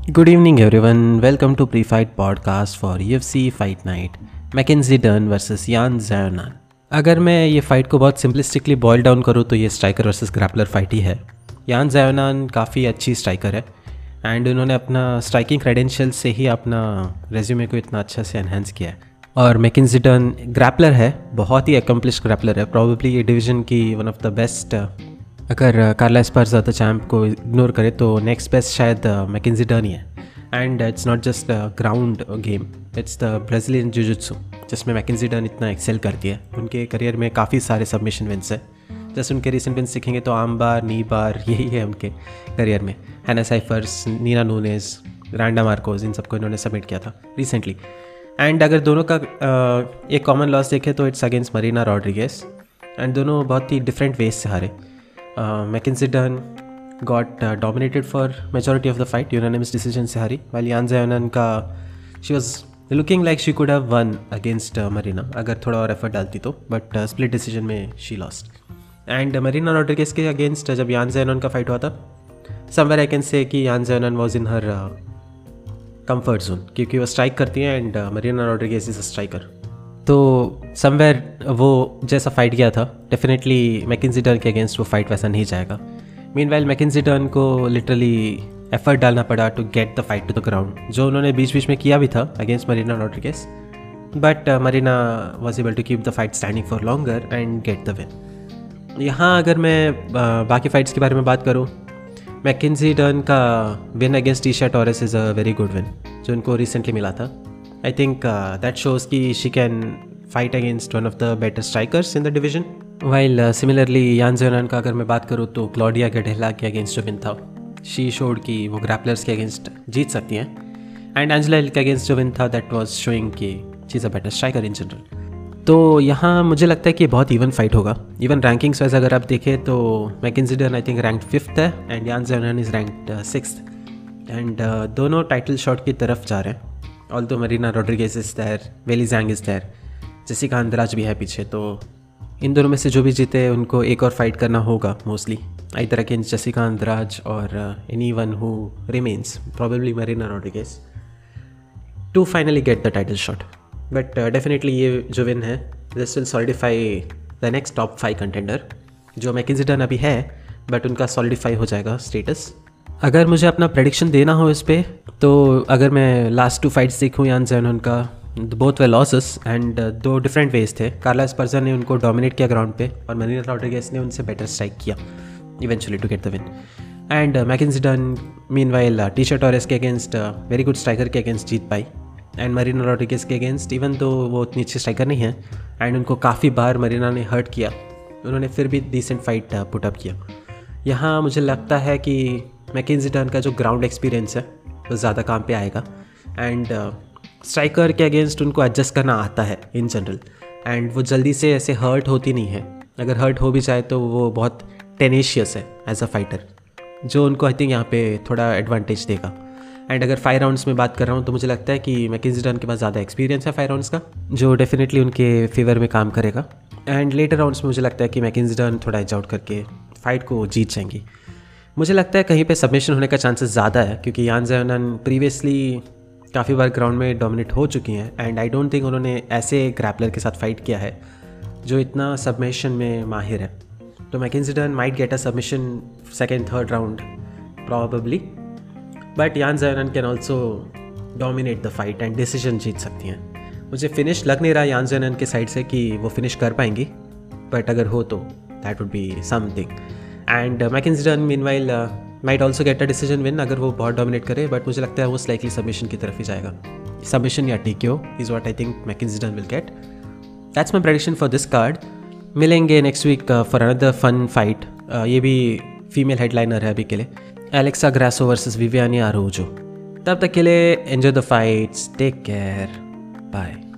Good evening, everyone. Welcome to Pre-Fight Podcast for UFC Fight Night. McKenzie Dern versus Yan Xiaonan अगर मैं ये fight को बहुत simplistically boil down करूँ तो ये स्ट्राइकर वर्सेस ग्रैपलर फाइट ही है यान जैनान काफ़ी अच्छी स्ट्राइकर है एंड उन्होंने अपना स्ट्राइकिंग क्रेडेंशियल से ही अपना रेज्यूमे को इतना अच्छा से एनहेंस किया है और मैकेंजी डर्न ग्रैपलर है बहुत ही अकम्पलिश ग्रैपलर है प्रॉबली ये डिवीज़न की वन ऑफ़ द बेस्ट अगर कार्ला स्पर्स द चैम्प को इग्नोर करे तो नेक्स्ट बेस्ट शायद मैकेंजी डर्न ही। है and it's not just ground game it's the Brazilian jujitsu जिसमें मैकेंजी डर्न इतना एक्सेल करती है। उनके करियर में काफ़ी सारे सबमिशन विंस है। जैसे उनके रिसेंट विंस सीखेंगे तो आम बार नी बार यही है उनके करियर में। Hannah Cyphers Nina Nunes Randa Markos इन सबको इन्होंने सबमिट किया था रिसेंटली एंड अगर दोनों का एक कॉमन लॉस देखे तो it's against Marina Rodriguez and दोनों बहुत ही डिफरेंट वेज से हारे। McKenzie Dern got dominated for majority of the fight unanimous decision से हारी वाल यान जैनन का she was looking like she could won against Marina अगर थोड़ा और एफर्ट डालती तो बट स्प्लिट डिसीज़न में she lost and Marina Rodriguez के अगेंस्ट जब यान जैनन का फाइट हुआ था समवेयर आई कैन से कि Yan Xiaonan was in her comfort zone क्योंकि वो स्ट्राइक करती हैं and Marina Rodriguez is a striker तो समवेयर वो जैसा फाइट किया था डेफिनेटली मैकिनजी टर्न के अगेंस्ट वो फाइट वैसा नहीं जाएगा। मीन वाइल मैकिनजी टर्न को लिटरली एफर्ट डालना पड़ा to get the fight to the ground जो उन्होंने बीच बीच में किया भी था against Marina Rodriguez but Marina was able to keep the fight standing for longer and get the win यहाँ अगर मैं uh, बाकी फाइट्स के बारे में बात करूँ मैकिनजी टर्न का win against shirt Torres is a very good win जो उनको रिसेंटली मिला था। आई थिंक दैट शोज़ कि she can fight against one of the better strikers in the division while similarly Yan Xiaonan का अगर मैं बात करूँ तो क्लॉडिया गडेला के अगेंस्ट जो विन था शी शोड कि वो ग्रैपलर्स के अगेंस्ट जीत सकती हैं। एंड एंजला के अगेंस्ट जो विन था दैट वॉज़ शोइंग कि is a better striker in general तो यहाँ मुझे लगता है कि बहुत इवन फाइट होगा। इवन रैंकिंग्स वाइज अगर आप देखें तो McKenzie Dern I think rank fifth है and Yan Xiaonan is rank six and दोनों टाइटल शॉट की तरफ़ जा रहे हैं। All Marina Rodriguez is there Weili Zhang is there Jessica Andrade भी है पीछे तो इन दोनों में से जो भी जीते, उनको एक और फाइट करना होगा मोस्टली आई तरह के जसिका अंदराज और anyone who remains probably Marina Rodriguez to finally get the title shot but definitely ये जो विन है this will solidify the next top five contender जो मैकिनजिटन अभी है बट उनका सॉलिडिफाई हो जाएगा स्टेटस अगर मुझे अपना प्रडिक्शन देना हो इस पर तो अगर मैं लास्ट टू फाइट्स देखूँ यान जैन उनका बोथ वे लॉसेस एंड दो डिफरेंट वेज थे। कार्ला स्पर्जा ने उनको डोमिनेट किया ग्राउंड पे और मनीना रॉड्रिगेस ने उनसे बेटर स्ट्राइक किया eventually to get the win and Mackenzie Dern meanwhile tee shirt और इसके अगेंस्ट वेरी गुड स्ट्राइकर के अगेंस्ट जीत पाई। एंड मरीना रॉड्रिगेस के अगेंस्ट इवन तो वो उतनी अच्छी स्ट्राइकर नहीं है एंड उनको काफ़ी बार मरीना ने हर्ट किया, उन्होंने फिर भी डिसेंट फाइट पुटअप किया। यहाँ मुझे लगता है कि मैकिन डन का जो ग्राउंड एक्सपीरियंस है ज़्यादा काम पे आएगा। एंड स्ट्राइकर uh, के अगेंस्ट उनको एडजस्ट करना आता है इन जनरल एंड वो जल्दी से ऐसे हर्ट होती नहीं है। अगर हर्ट हो भी जाए तो वो बहुत टेनेशियस है एज अ फाइटर जो उनको आई थिंक यहाँ पे थोड़ा एडवांटेज देगा। एंड अगर फाइव राउंड्स में बात कर रहा हूँ तो मुझे लगता है कि मैकिन के पास ज़्यादा एक्सपीरियंस है फाइव राउंड्स का जो डेफिनेटली उनके फेवर में काम करेगा। एंड लेटर राउंड्स में मुझे लगता है कि मैकिन थोड़ा एज आउट करके फाइट को जीत जाएँगी। मुझे लगता है कहीं पे सबमिशन होने का चांसेस ज़्यादा है, क्योंकि यान जैनन प्रीवियसली काफ़ी बार ग्राउंड में डोमिनेट हो चुकी हैं एंड आई डोंट थिंक उन्होंने ऐसे ग्रैपलर के साथ फाइट किया है, जो इतना सबमिशन में माहिर है। तो McKenzie might get a submission second third round probably but Yan Xiaonan can also dominate the fight and decision जीत सकती हैं। मुझे फिनिश लग नहीं रहा यान जैनन के साइड से कि वो फिनिश कर पाएँगी बट अगर हो तो that would be something and McKenzie meanwhile might also get a decision win अगर वो बहुत डोमिनेट करे बट मुझे लगता है वो स्लाइकली सबमिशन की तरफ़ ही जाएगा सबमिशन या T Q is what I think Mackenzie will get that's my prediction for this card मिलेंगे next week for another fun fight ये भी फीमेल हेडलाइनर है अभी के लिए Alexa Grasso versus Viviane Araujo तब तक के लिए enjoy the fights take care bye